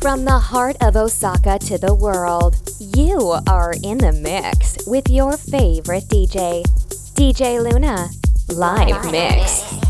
From the heart of Osaka to the world, you are in the mix with your favorite DJ, DJ Luna, live mix.